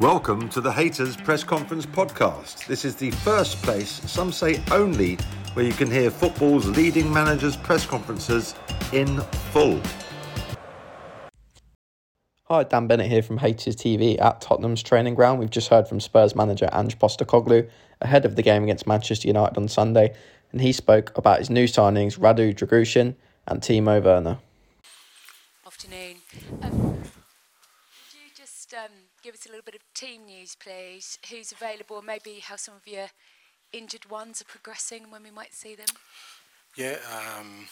Welcome to the Hayters Press Conference podcast. This is the first place, some say only, where you can hear football's leading managers' press conferences in full. Hi, Dan Bennett here from Hayters TV at Tottenham's training ground. We've just heard from Spurs manager Ange Postecoglou ahead of the game against Manchester United on Sunday, and he spoke about his new signings Radu Dragusin and Timo Werner. Afternoon. Um, could you just um, give us a little bit of team news, please? Who's available, maybe how some of your injured ones are progressing, and when we might see them? Yeah, um,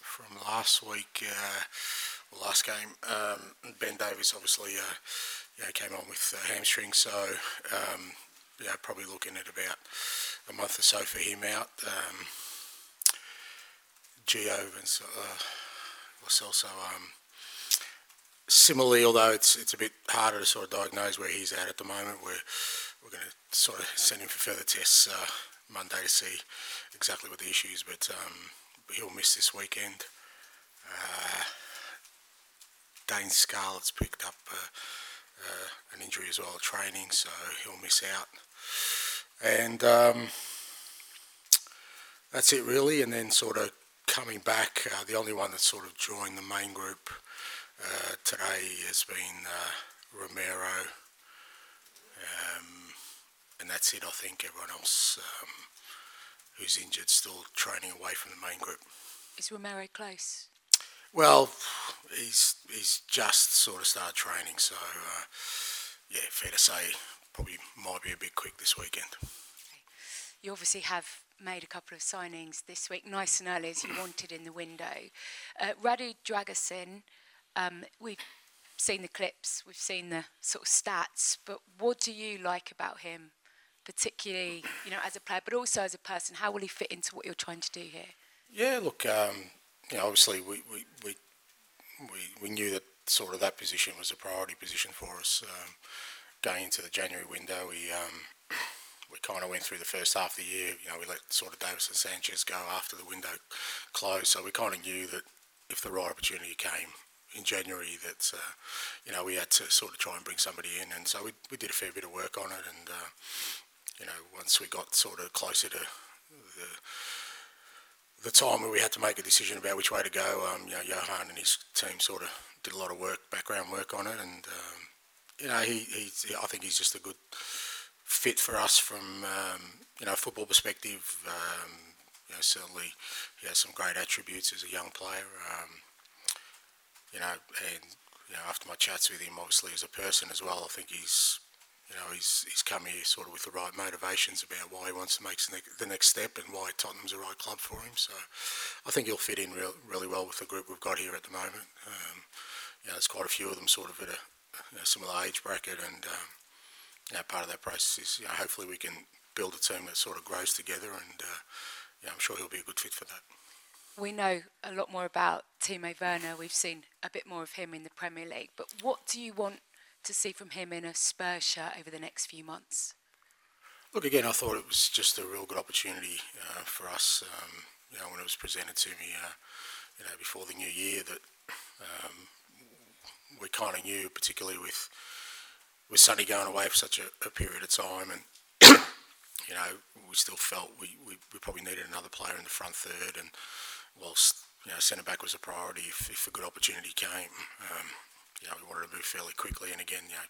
from last week, uh, last game, um, Ben Davies obviously uh, yeah, came on with uh, hamstring, so um, yeah, probably looking at about a month or so for him out. Um, Gio and uh, was also um, similarly, although it's it's a bit harder to sort of diagnose where he's at at the moment. We're we're going to sort of send him for further tests uh, Monday to see exactly what the issue is, but um, he'll miss this weekend. Uh, Dane Scarlett's picked up uh, uh, an injury as well at training, so he'll miss out. And um, that's it really. And then sort of coming back, uh, the only one that sort of joined the main group uh, today has been uh, Romero. Um, and that's it, I think. Everyone else um, who's injured still training away from the main group. Is Romero close? Well, he's he's just sort of started training, so uh, yeah, fair to say, probably might be a bit quick this weekend. You obviously have made a couple of signings this week, nice and early as you wanted in the window. Uh, Radu Dragusin, um, we've seen the clips, we've seen the sort of stats, but what do you like about him, particularly you know as a player, but also as a person? How will he fit into what you're trying to do here? Yeah, look, um, you know, obviously we, we, we, we, knew that sort of that position was a priority position for us. Um, going into the January window, we um, we kind of went through the first half of the year. You know, we let sort of Davinson Sanchez go after the window closed, so we kind of knew that if the right opportunity came in January, that uh, you know we had to sort of try and bring somebody in, and so we we did a fair bit of work on it, and uh, you know once we got sort of closer to the the time where we had to make a decision about which way to go, um, you know, Johan and his team sort of did a lot of work, background work on it, and um, you know, he, he, I think he's just a good fit for us from um, you know football perspective. Um, you know, certainly he has some great attributes as a young player. Um, you know, and you know, after my chats with him, obviously as a person as well, I think he's you know, he's he's come here sort of with the right motivations about why he wants to make the next step and why Tottenham's the right club for him. So I think he'll fit in real, really well with the group we've got here at the moment. Um, you know, there's quite a few of them sort of at a similar age bracket, and um, you know, part of that process is you know, hopefully we can build a team that sort of grows together, and uh, yeah, I'm sure he'll be a good fit for that. We know a lot more about Timo Werner. We've seen a bit more of him in the Premier League. But what do you want to see from him in a Spurs shirt over the next few months? Look, again, I thought it was just a real good opportunity uh, for us. Um, you know, when it was presented to me, uh, you know, before the new year, that um, we kind of knew, particularly with with Sonny going away for such a, a period of time, and you know, we still felt we, we, we, probably needed another player in the front third, and whilst you know, centre back was a priority if, if a good opportunity came. Um, you know, we wanted to move fairly quickly. And again, you know,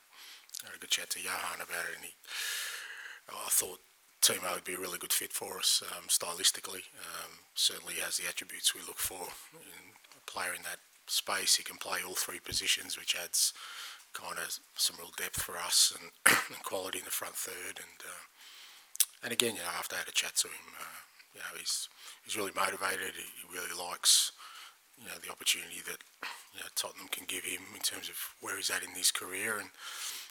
I had a good chat to Johan about it, and he, I thought Timo would be a really good fit for us um, stylistically. Um, certainly has the attributes we look for in a player in that space. He can play all three positions, which adds kind of some real depth for us and, and quality in the front third. And uh, and again, you know, after I had a chat to him, uh, you know, he's he's really motivated. He, he really likes you know the opportunity that you know, Tottenham can give him in terms of where he's at in his career, and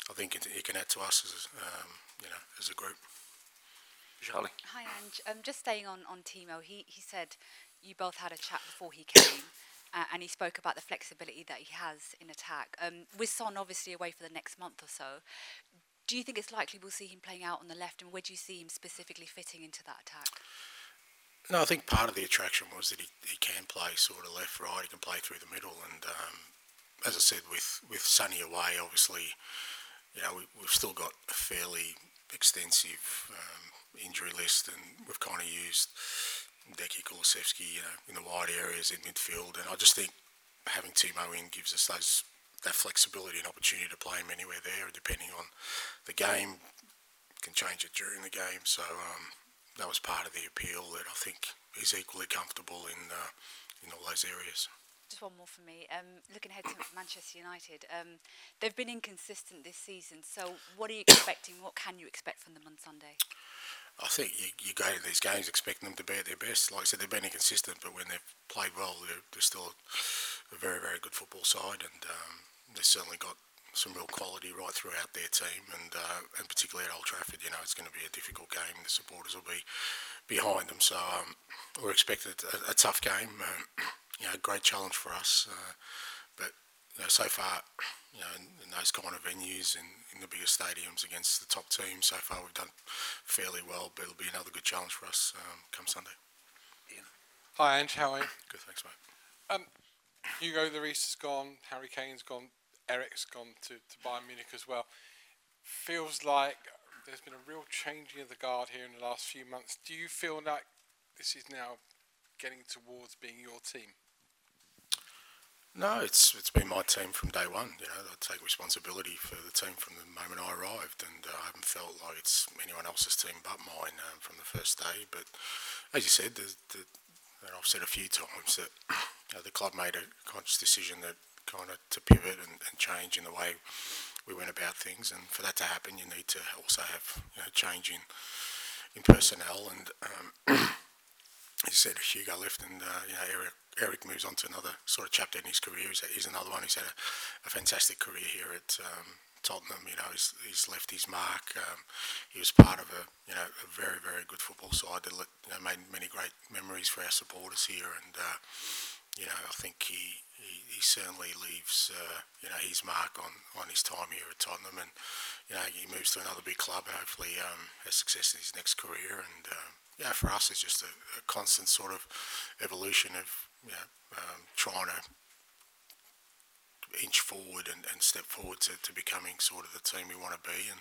I think it, it can add to us as um, you know as a group. Charlie. Hi, Ange. Um, just staying on on Timo, he he said you both had a chat before he came. Uh, and he spoke about the flexibility that he has in attack. Um, with Son obviously away for the next month or so, do you think it's likely we'll see him playing out on the left, and where do you see him specifically fitting into that attack? No, I think part of the attraction was that he, he can play sort of left, right. He can play through the middle, and um, as I said, with with Sonny away, obviously, you know, we, we've still got a fairly extensive um, injury list, and we've kind of used Deki Kulusevski, you know, in the wide areas in midfield, and I just think having Timo in gives us those that flexibility and opportunity to play him anywhere there, depending on the game. Can change it during the game, so um, that was part of the appeal. That I think is equally comfortable in uh, in all those areas. Just one more for me. Um, looking ahead to Manchester United, um, they've been inconsistent this season. So, what are you expecting? What can you expect from them on Sunday? I think you, you go to these games expecting them to be at their best. Like I said, they've been inconsistent, but when they've played well, they're, they're still a, a very, very good football side, and um, they've certainly got some real quality right throughout their team, and uh, and particularly at Old Trafford, you know, it's going to be a difficult game. The supporters will be behind them, so um, we're expecting a, a, tough game. Um, you know, a great challenge for us, uh, but you know, so far, you know, in, in those kind of venues and in, in the bigger stadiums against the top teams, so far we've done fairly well. But it'll be another good challenge for us um, come Sunday. Ian. Hi, Ange. How are you? Good, thanks, mate. Um, Hugo Lloris has gone. Harry Kane's gone. Eric's gone to, to Bayern Munich as well. Feels like there's been a real changing of the guard here in the last few months. Do you feel like this is now getting towards being your team? No, it's it's been my team from day one. You know, I take responsibility for the team from the moment I arrived, and uh, I haven't felt like it's anyone else's team but mine um, from the first day. But as you said, the, the, I've said a few times that you know, the club made a conscious decision that kind of to pivot and, and change in the way we went about things. And for that to happen, you need to also have you know, change in in personnel. And um, you said, Hugo left, and uh, you know Eric Eric moves on to another sort of chapter in his career. He's, he's another one who's had a, a fantastic career here at. Um, Tottenham, you know, he's, he's left his mark. Um, he was part of a, you know, a very, very good football side that you know, made many great memories for our supporters here. And uh, you know, I think he, he, he certainly leaves, uh, you know, his mark on, on his time here at Tottenham, and you know, he moves to another big club and hopefully um, has success in his next career. And uh, yeah, for us, it's just a, a, constant sort of evolution of you know, um, trying to inch forward and, and step forward to, to becoming sort of the team we want to be. And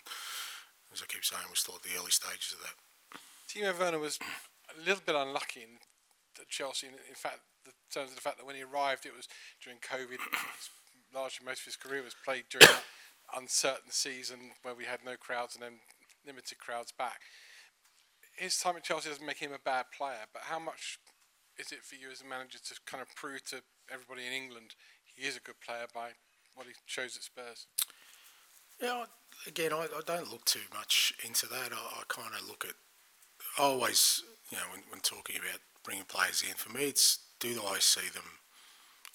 as I keep saying, we're still at the early stages of that. Timo Werner was a little bit unlucky in Chelsea. In, in fact, the terms of the fact that when he arrived, it was during COVID. largely, most of his career was played during that uncertain season where we had no crowds and then limited crowds back. His time at Chelsea doesn't make him a bad player, but how much is it for you as a manager to kind of prove to everybody in England he is a good player by what he shows at Spurs? Yeah, again, I, I don't look too much into that. I, I kind of look at, I always, you know, when, when talking about bringing players in. For me, it's do I see them,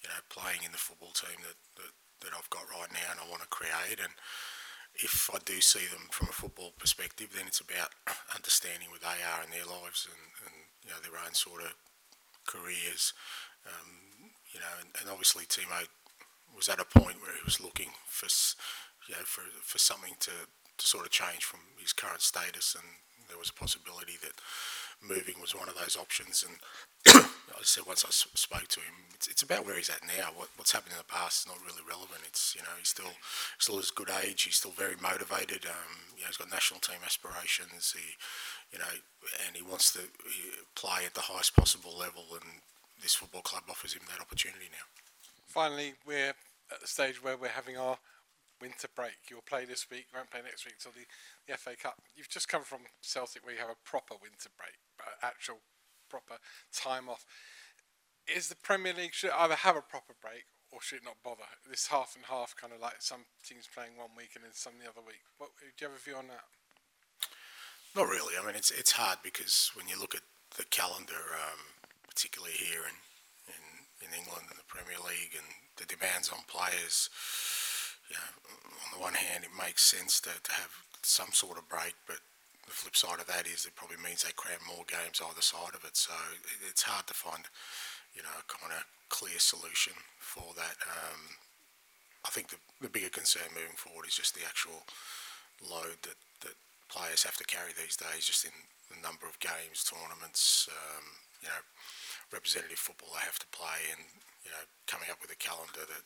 you know, playing in the football team that, that, that I've got right now and I want to create. And if I do see them from a football perspective, then it's about understanding where they are in their lives and, and you know, their own sort of careers. Um, you know, and, and obviously Timo was at a point where he was looking for, you know, for, for something to, to sort of change from his current status and there was a possibility that moving was one of those options. And I said once I spoke to him, it's, it's about where he's at now. What, what's happened in the past is not really relevant. It's you know he's still still his good age. He's still very motivated. Um, you know he's got national team aspirations. He you know and he wants to play at the highest possible level. And this football club offers him that opportunity now. Finally, we're at the stage where we're having our winter break. You'll play this week, you won't play next week until the, the FA Cup. You've just come from Celtic where you have a proper winter break, actual proper time off. Is the Premier League should either have a proper break or should it not bother? This half and half kind of like some teams playing one week and then some the other week. What, do you have a view on that? Not really. I mean, it's it's hard because when you look at the calendar, um, particularly here in, in in England and the Premier League, and the demands on players, you know, on the one hand, it makes sense to, to have some sort of break, but the flip side of that is it probably means they cram more games either side of it. So it's hard to find, you know, a kind of clear solution for that. Um, I think the, the bigger concern moving forward is just the actual load that, that players have to carry these days, just in the number of games, tournaments, um, you know, representative football they have to play, and you know, coming up with a calendar that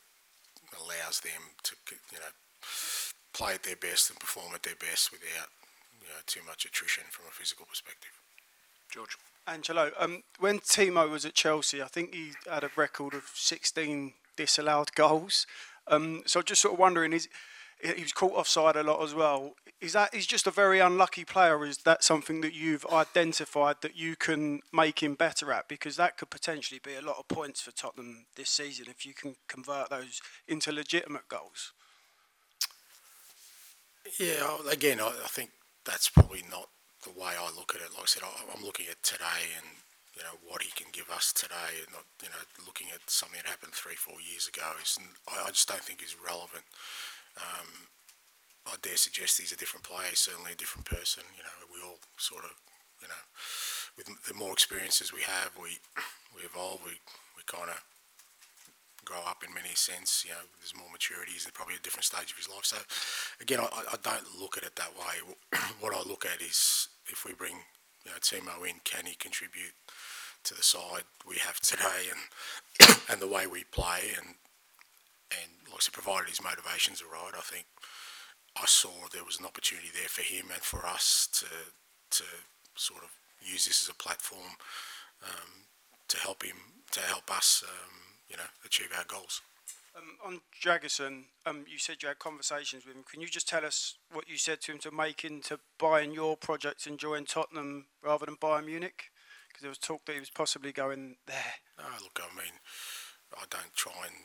allows them to you know play at their best and perform at their best without you know, too much attrition from a physical perspective. George. Angelo, um, when Timo was at Chelsea, I think he had a record of 16 disallowed goals. Um, so just sort of wondering, is he was caught offside a lot as well. Is that he's just a very unlucky player? Is that something that you've identified that you can make him better at? Because that could potentially be a lot of points for Tottenham this season if you can convert those into legitimate goals. Yeah, again, I, think that's probably not the way I look at it. Like I said, I, I'm looking at today and you know what he can give us today, and not you know looking at something that happened three, four years ago. Is I, I just don't think is relevant. Um, I dare suggest he's a different player, certainly a different person. You know, we all sort of, you know, with the more experiences we have, we we evolve, we we kind of grow up in many sense. You know, there's more maturity. He's probably a different stage of his life. So, again, I, I don't look at it that way. what I look at is if we bring you know Timo in, can he contribute to the side we have today and and the way we play and and like I said, provided his motivations are right, I think I saw there was an opportunity there for him and for us to to sort of use this as a platform um, to help him to help us, um, you know, achieve our goals. Um, on Dragusin, um, you said you had conversations with him. Can you just tell us what you said to him to make him to buying your project and join Tottenham rather than Bayern Munich? Because there was talk that he was possibly going there. No, look, I mean, I don't try and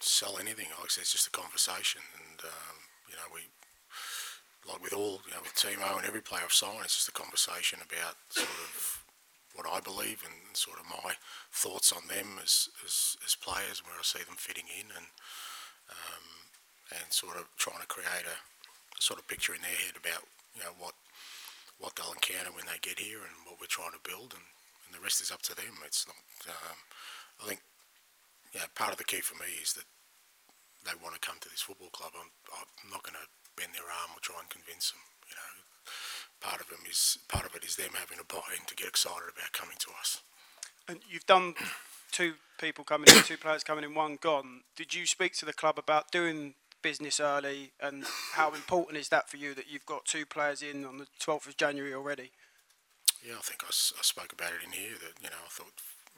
sell anything. Like I said, it's just a conversation, and um, you know, we like with all, you know, with Timo and every player I've signed, it's just a conversation about sort of what I believe and sort of my thoughts on them as as, as players, where I see them fitting in, and um, and sort of trying to create a, a sort of picture in their head about you know what what they'll encounter when they get here and what we're trying to build, and, and the rest is up to them. It's not. Um, I think know, part of the key for me is that they want to come to this football club. I'm, I'm not going to bend their arm or try and convince them. You know, part of them is part of it is them having a buy-in to get excited about coming to us. And you've done two people coming in, two players coming in, one gone. Did you speak to the club about doing business early, and how important is that for you that you've got two players in on the 12th of January already? Yeah, I think I, I spoke about it in here that you know I thought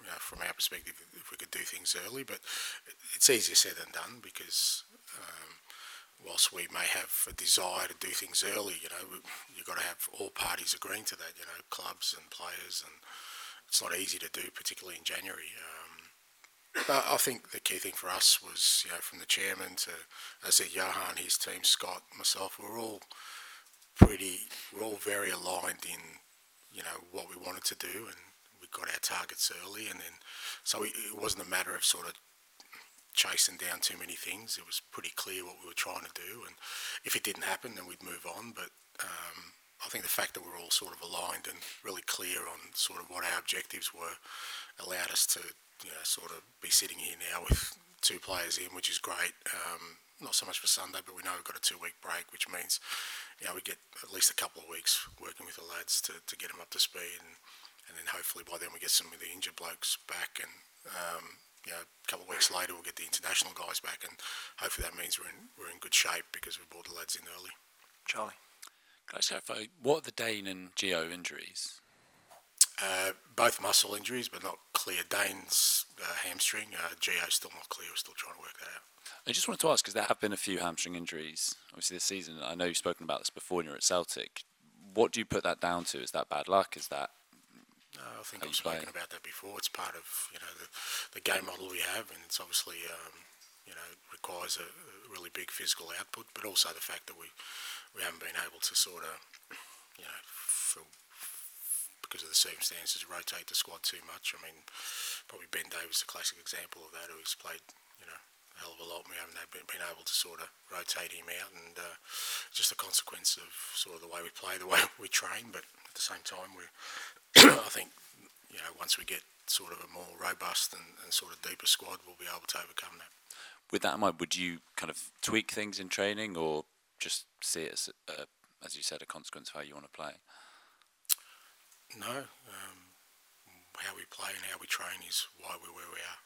know, from our perspective, if we could do things early. But it's easier said than done because um, whilst we may have a desire to do things early, you know, you've got to have all parties agreeing to that. You know, clubs and players, and it's not easy to do, particularly in January. Um, but I think the key thing for us was, you know, from the chairman to, as I said, Johan, his team, Scott, myself, we're all pretty, we're all very aligned in, you know, what we wanted to do and got our targets early, and then so it, it wasn't a matter of sort of chasing down too many things. It was pretty clear what we were trying to do, and if it didn't happen, then we'd move on. But um, I think the fact that we're all sort of aligned and really clear on sort of what our objectives were allowed us to, you know, sort of be sitting here now with two players in, which is great. Um, not so much for Sunday, but we know we've got a two-week break, which means, you know, we get at least a couple of weeks working with the lads to, to get them up to speed and and then hopefully by then we get some of the injured blokes back, and um, you know, a couple of weeks later we'll get the international guys back, and hopefully that means we're in we're in good shape because we brought the lads in early. Charlie, can I just clarify what are the Dane and Gio injuries? Uh, both muscle injuries, but not clear. Dane's uh, hamstring. Uh, Gio's still not clear. We're still trying to work that out. I just wanted to ask because there have been a few hamstring injuries, obviously this season. I know you've spoken about this before when you were at Celtic. What do you put that down to? Is that bad luck? Is that I think I've spoken about that before. It's part of you know the, the game model we have, and it's obviously um, you know requires a, a, really big physical output, but also the fact that we we haven't been able to sort of you know because of the circumstances rotate the squad too much. I mean, probably Ben Davies is a classic example of that, who's played you know a hell of a lot. And we haven't been able to sort of rotate him out, and uh, just a consequence of sort of the way we play, the way we train. But the same time, we're I think you know, once we get sort of a more robust and, and sort of deeper squad, we'll be able to overcome that. With that in mind, would you kind of tweak things in training, or just see it as, a, as you said, a consequence of how you want to play? No, um, how we play and how we train is why we're where we are.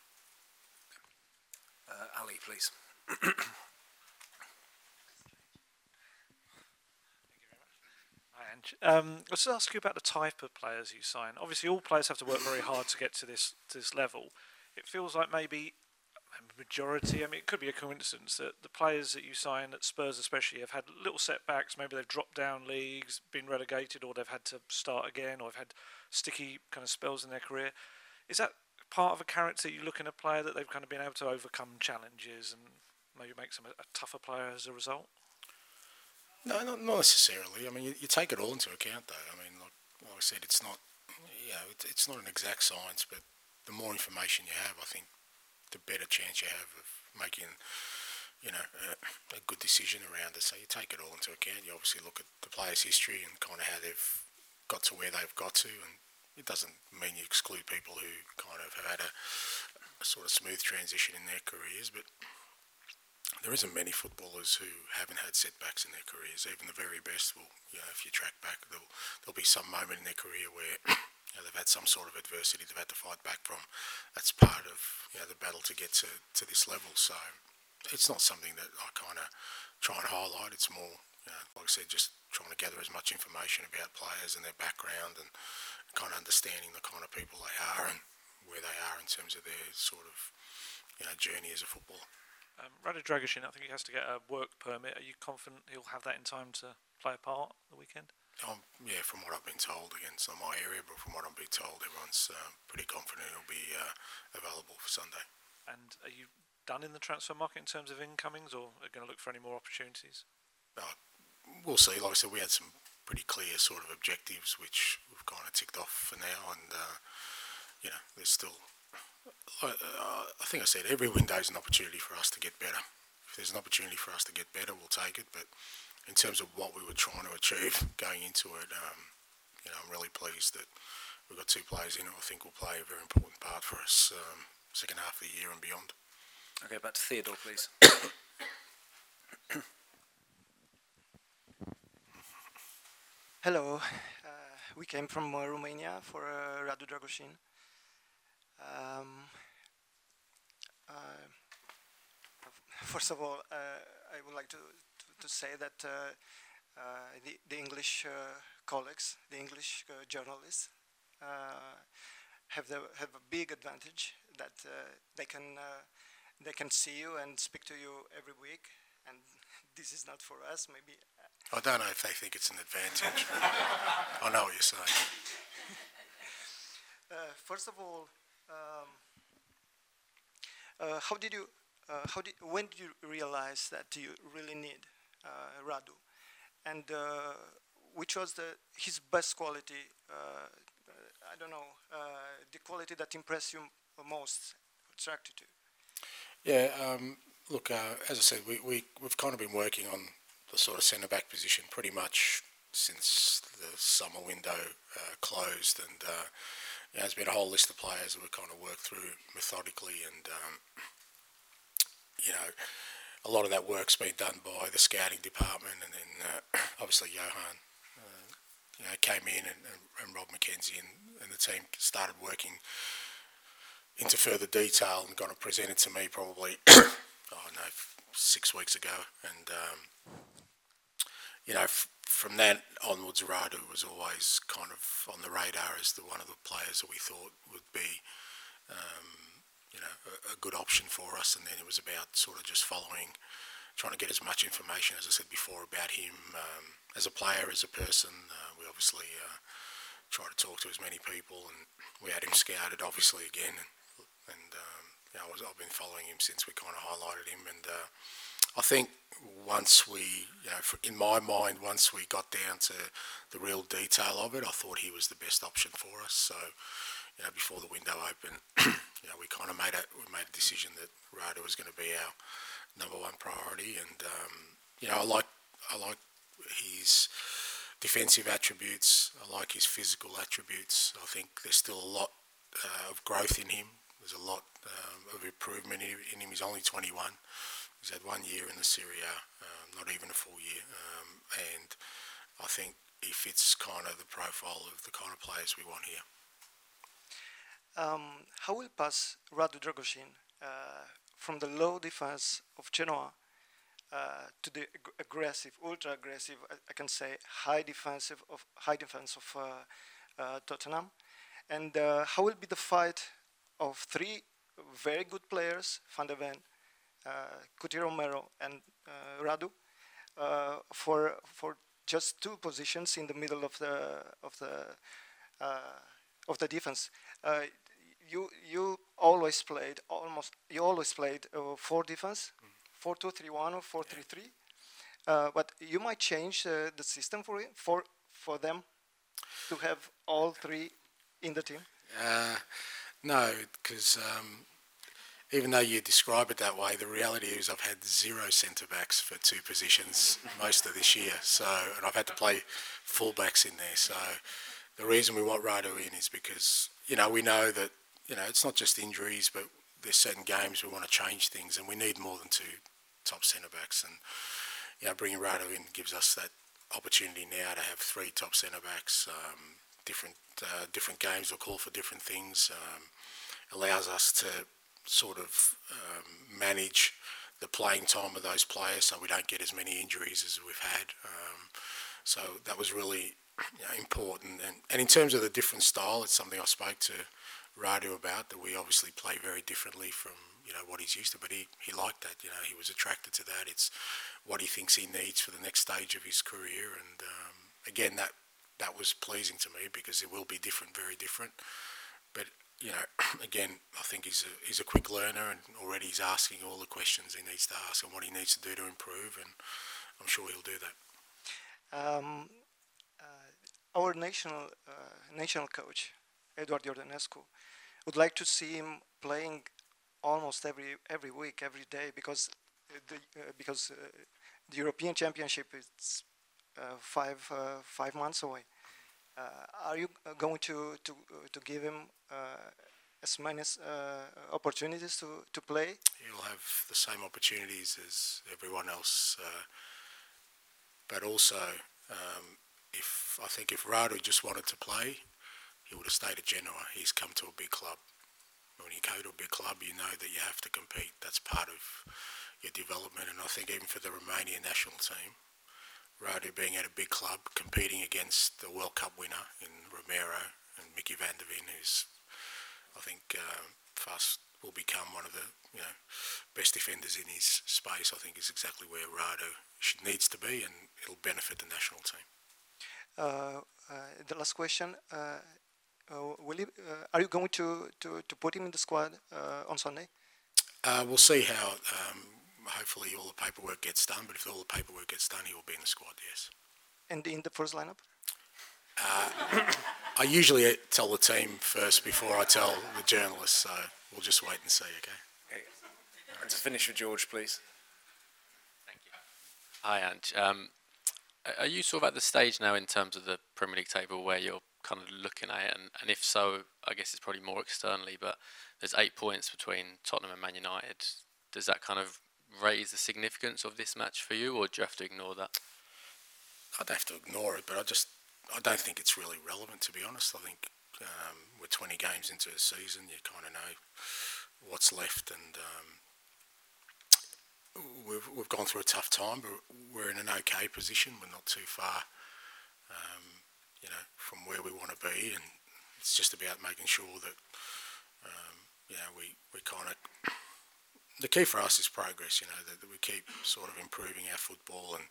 Uh, Ali, please. Ange. Um, let's ask you about the type of players you sign. Obviously, all players have to work very hard to get to this to this level. It feels like maybe a majority. I mean, it could be a coincidence that the players that you sign at Spurs, especially, have had little setbacks. Maybe they've dropped down leagues, been relegated, or they've had to start again, or have had sticky kind of spells in their career. Is that part of a character you look in a player that they've kind of been able to overcome challenges and maybe makes them a, a tougher player as a result? No, not, not necessarily. I mean, you, you, take it all into account, though. I mean, like, like I said, it's not, you know, it, it's not an exact science, but the more information you have, I think, the better chance you have of making, you know, a, a good decision around it. So you take it all into account. You obviously look at the player's history and kind of how they've got to where they've got to, and it doesn't mean you exclude people who kind of have had a, a sort of smooth transition in their careers, but there isn't many footballers who haven't had setbacks in their careers. Even the very best will, you know, if you track back, there'll, there'll be some moment in their career where you know, they've had some sort of adversity they've had to fight back from. That's part of you know, the battle to get to, to this level. So it's not something that I kind of try and highlight. It's more, you know, like I said, just trying to gather as much information about players and their background and kind of understanding the kind of people they are and where they are in terms of their sort of you know journey as a footballer. Um, Radu I think he has to get a work permit. Are you confident he'll have that in time to play a part the weekend? Um, yeah, from what I've been told, again, it's not my area, but from what I'm being told, everyone's uh, pretty confident he'll be uh, available for Sunday. And are you done in the transfer market in terms of incomings, or are you going to look for any more opportunities? Uh, we'll see. Like I said, we had some pretty clear sort of objectives, which we've kind of ticked off for now, and uh, you know, there's still I, uh, I think I said every window is an opportunity for us to get better. If there's an opportunity for us to get better, we'll take it. But in terms of what we were trying to achieve going into it, um, you know, I'm really pleased that we've got two players in it. I think will play a very important part for us um, second half of the year and beyond. Okay, back to Theodore, please. Hello, uh, we came from uh, Romania for uh, Radu Dragusin. Um, uh, first of all, uh, I would like to, to, to say that uh, the, the, English colleagues, the English journalists, have, the, have a big advantage that they can they can see you and speak to you every week, and this is not for us. Maybe I don't know if they think it's an advantage. I know what you're saying. Uh, first of all, um, uh, how did you, uh, how did, when did you realize that you really need uh, Radu? And uh, which was the, his best quality, uh, I don't know, the quality that impressed you most, attracted you? Yeah, um, look, as I said, we, we, we've kind of been working on the sort of centre back position pretty much since the summer window uh, closed, and uh, you know, there's been a whole list of players that we've kind of worked through methodically, and um, you know, a lot of that work's been done by the scouting department, and then uh, obviously Johan, uh, you know, came in, and, and, and Rob McKenzie and, and the team started working into further detail and got it presented to me probably, oh no, six weeks ago, and um, you know, from that onwards, Radu was always kind of on the radar as the one of the players that we thought would be, um, you know, a, a, good option for us. And then it was about sort of just following, trying to get as much information as I said before about him um, as a player, as a person. Uh, we obviously uh, tried to talk to as many people, and we had him scouted, obviously again, and, and um, you know, I was, I've been following him since we kind of highlighted him, and. Uh, I think once we, you know, in my mind, once we got down to the real detail of it, I thought he was the best option for us. So, you know, before the window opened, you know, we kind of made a we made a decision that Radu was going to be our number one priority, and um, you know, I like I like his defensive attributes. I like his physical attributes. I think there's still a lot uh, of growth in him. There's a lot um, of improvement in him. He's only 21. He's had one year in the Serie A, um, not even a full year, um, and I think he fits kind of the profile of the kind of players we want here. Um, how will pass Radu Dragusin uh, from the low defense of Genoa uh, to the ag- aggressive, ultra aggressive, I, I can say high defensive of high defense of uh, uh, Tottenham, and uh, how will be the fight of three very good players, Van de Ven, uh, Cuti Romero, and uh, Radu, uh, for for just two positions in the middle of the of the uh, of the defense. Uh, you you always played almost you always played uh, four defense, four two three one or four three three. Uh, but you might change uh, the system for for for them to have all three in the team. Uh, no, because um, even though you describe it that way, the reality is I've had zero centre backs for two positions most of this year. So, and I've had to play full backs in there. So, the reason we want Radu in is because you know we know that you know it's not just injuries, but there's certain games we want to change things, and we need more than two top centre backs. And you know, bringing Radu in gives us that opportunity now to have three top centre backs. Um, different uh, different games will call for different things. Um, allows us to sort of um, manage the playing time of those players, so we don't get as many injuries as we've had. Um, so that was really you know, important. And, and in terms of the different style, it's something I spoke to Radu about that we obviously play very differently from you know what he's used to, but he, he liked that. You know, he was attracted to that. It's what he thinks he needs for the next stage of his career, and um, again that that was pleasing to me because it will be different, very different. But you know, again, I think he's a, he's a quick learner, and already he's asking all the questions he needs to ask and what he needs to do to improve, and I'm sure he'll do that. Um, uh, our national uh, national coach, Edward Iordanescu, would like to see him playing almost every every week, every day, because the uh, because uh, the European Championship is uh, five uh, five months away. Uh, are you uh, going to to uh, to give him as many opportunities to, to play? He'll have the same opportunities as everyone else, but also um, if I think if Radu just wanted to play, he would have stayed at Genoa. He's come to a big club. When you go to a big club, you know that you have to compete. That's part of your development, and I think even for the Romanian national team, Radu being at a big club, competing against the World Cup winner in Romero and Micky van de Ven, who's I think uh, fast will become one of the you know best defenders in his space. I think is exactly where Radu should, needs to be, and it'll benefit the national team. Uh, uh, the last question: uh, uh, Will you, uh, are you going to, to, to put him in the squad uh, on Sunday? Uh, we'll see how. Um, hopefully, all the paperwork gets done. But if all the paperwork gets done, he will be in the squad. Yes. And in the first lineup? I usually tell the team first before I tell the journalists, so we'll just wait and see. Okay. Okay. And to finish with George, please. Thank you. Hi, Ange. Um, are you sort of at the stage now in terms of the Premier League table where you're kind of looking at it? And, and if so, I guess it's probably more externally, but there's eight points between Tottenham and Man United. Does that kind of raise the significance of this match for you, or do you have to ignore that? I don't have to ignore it, but I just I don't think it's really relevant to be honest. I think um, we're 20 games into the season. You kind of know what's left, and um, we've we've gone through a tough time, but we're in an okay position. We're not too far, um, you know, from where we want to be, and it's just about making sure that um, you know we we kind of the key for us is progress. You know that, that we keep sort of improving our football, and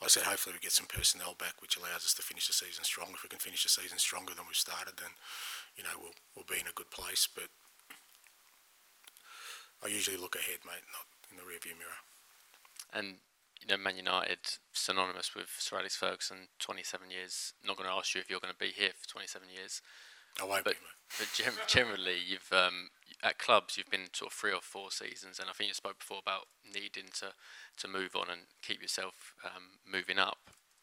like I said, hopefully we get some personnel back, which allows us to finish the season strong. If we can finish the season stronger than we've started, then you know we'll we'll be in a good place. But I usually look ahead, mate, not in the rearview mirror. And you know, Man United synonymous with Sir Alex Ferguson, 27 years. Not going to ask you if you're going to be here for 27 years. I won't but, be, mate. But gen- generally, you've um, at clubs you've been sort of three or four seasons, and I think you spoke before about needing to to move on and keep yourself um, moving up.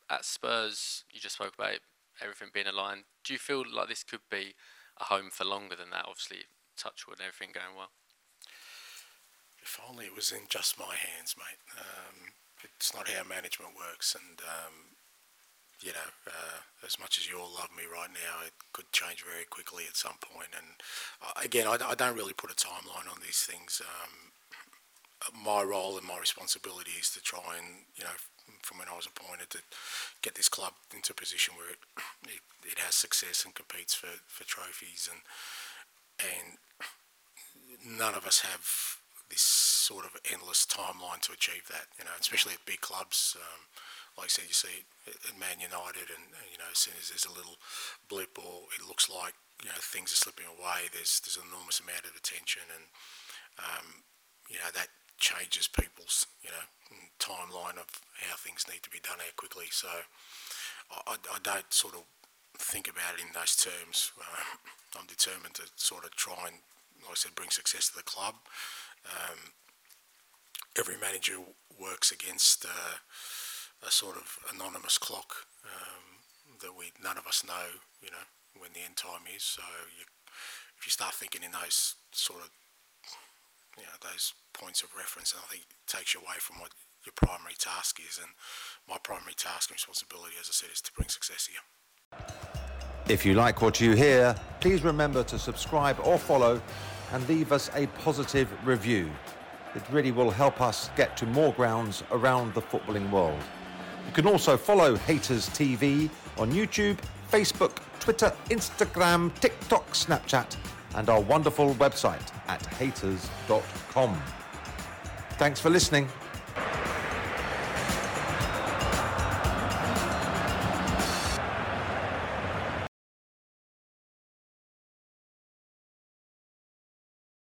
At Spurs, you just spoke about it, everything being aligned. Do you feel like this could be a home for longer than that? Obviously, touchwood, everything going well. If only it was in just my hands, mate. Um, it's not how management works, and um, you know, uh, as much as you all love me right now, it could change very quickly at some point. And uh, again, I, I don't really put a timeline on these things. Um, my role and my responsibility is to try and you know from when I was appointed to get this club into a position where it, it, it has success and competes for, for trophies and and none of us have this sort of endless timeline to achieve that you know especially at big clubs um, like I said you see at Man United and you know as soon as there's a little blip or it looks like you know things are slipping away there's there's an enormous amount of attention and um, you know that changes people's you know timeline of how things need to be done how quickly. So I, I don't sort of think about it in those terms. Uh, I'm determined to sort of try and, like I said, bring success to the club. Um, every manager works against uh, a sort of anonymous clock um, that we none of us know, you know, when the end time is. So you, if you start thinking in those sort of you know, those points of reference, and I think it takes you away from what your primary task is. And my primary task and responsibility, as I said, is to bring success here. If you like what you hear, please remember to subscribe or follow and leave us a positive review. It really will help us get to more grounds around the footballing world. You can also follow Hayters TV on YouTube, Facebook, Twitter, Instagram, TikTok, Snapchat, and our wonderful website at hayters.com. Thanks for listening.